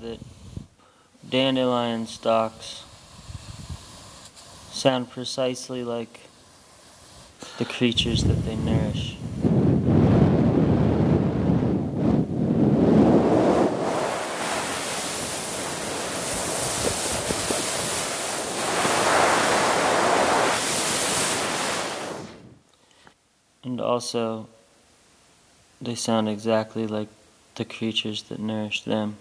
That dandelion stalks sound precisely like the creatures that they nourish. And also, they sound exactly like the creatures that nourish them.